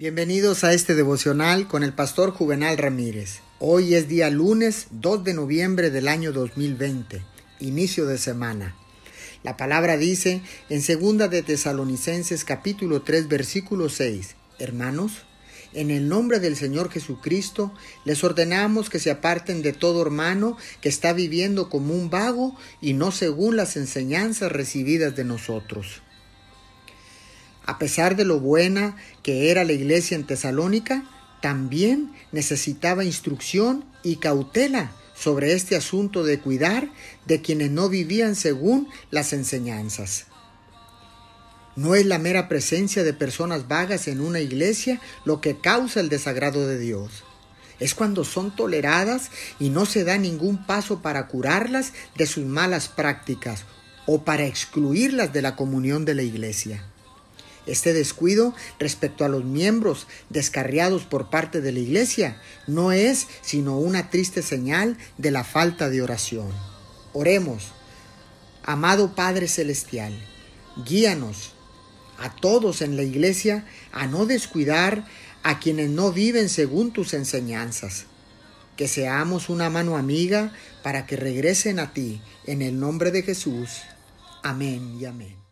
Bienvenidos a este devocional con el pastor Juvenal Ramírez. Hoy es día lunes 2 de noviembre del año 2020, inicio de semana. La palabra dice en segunda de Tesalonicenses capítulo 3 versículo 6, Hermanos, en el nombre del Señor Jesucristo, les ordenamos que se aparten de todo hermano que está viviendo como un vago y no según las enseñanzas recibidas de nosotros. A pesar de lo buena que era la iglesia en Tesalónica, también necesitaba instrucción y cautela sobre este asunto de cuidar de quienes no vivían según las enseñanzas. No es la mera presencia de personas vagas en una iglesia lo que causa el desagrado de Dios. Es cuando son toleradas y no se da ningún paso para curarlas de sus malas prácticas o para excluirlas de la comunión de la iglesia. Este descuido respecto a los miembros descarriados por parte de la Iglesia no es sino una triste señal de la falta de oración. Oremos. Amado Padre Celestial, guíanos a todos en la Iglesia a no descuidar a quienes no viven según tus enseñanzas. Que seamos una mano amiga para que regresen a ti en el nombre de Jesús. Amén y amén.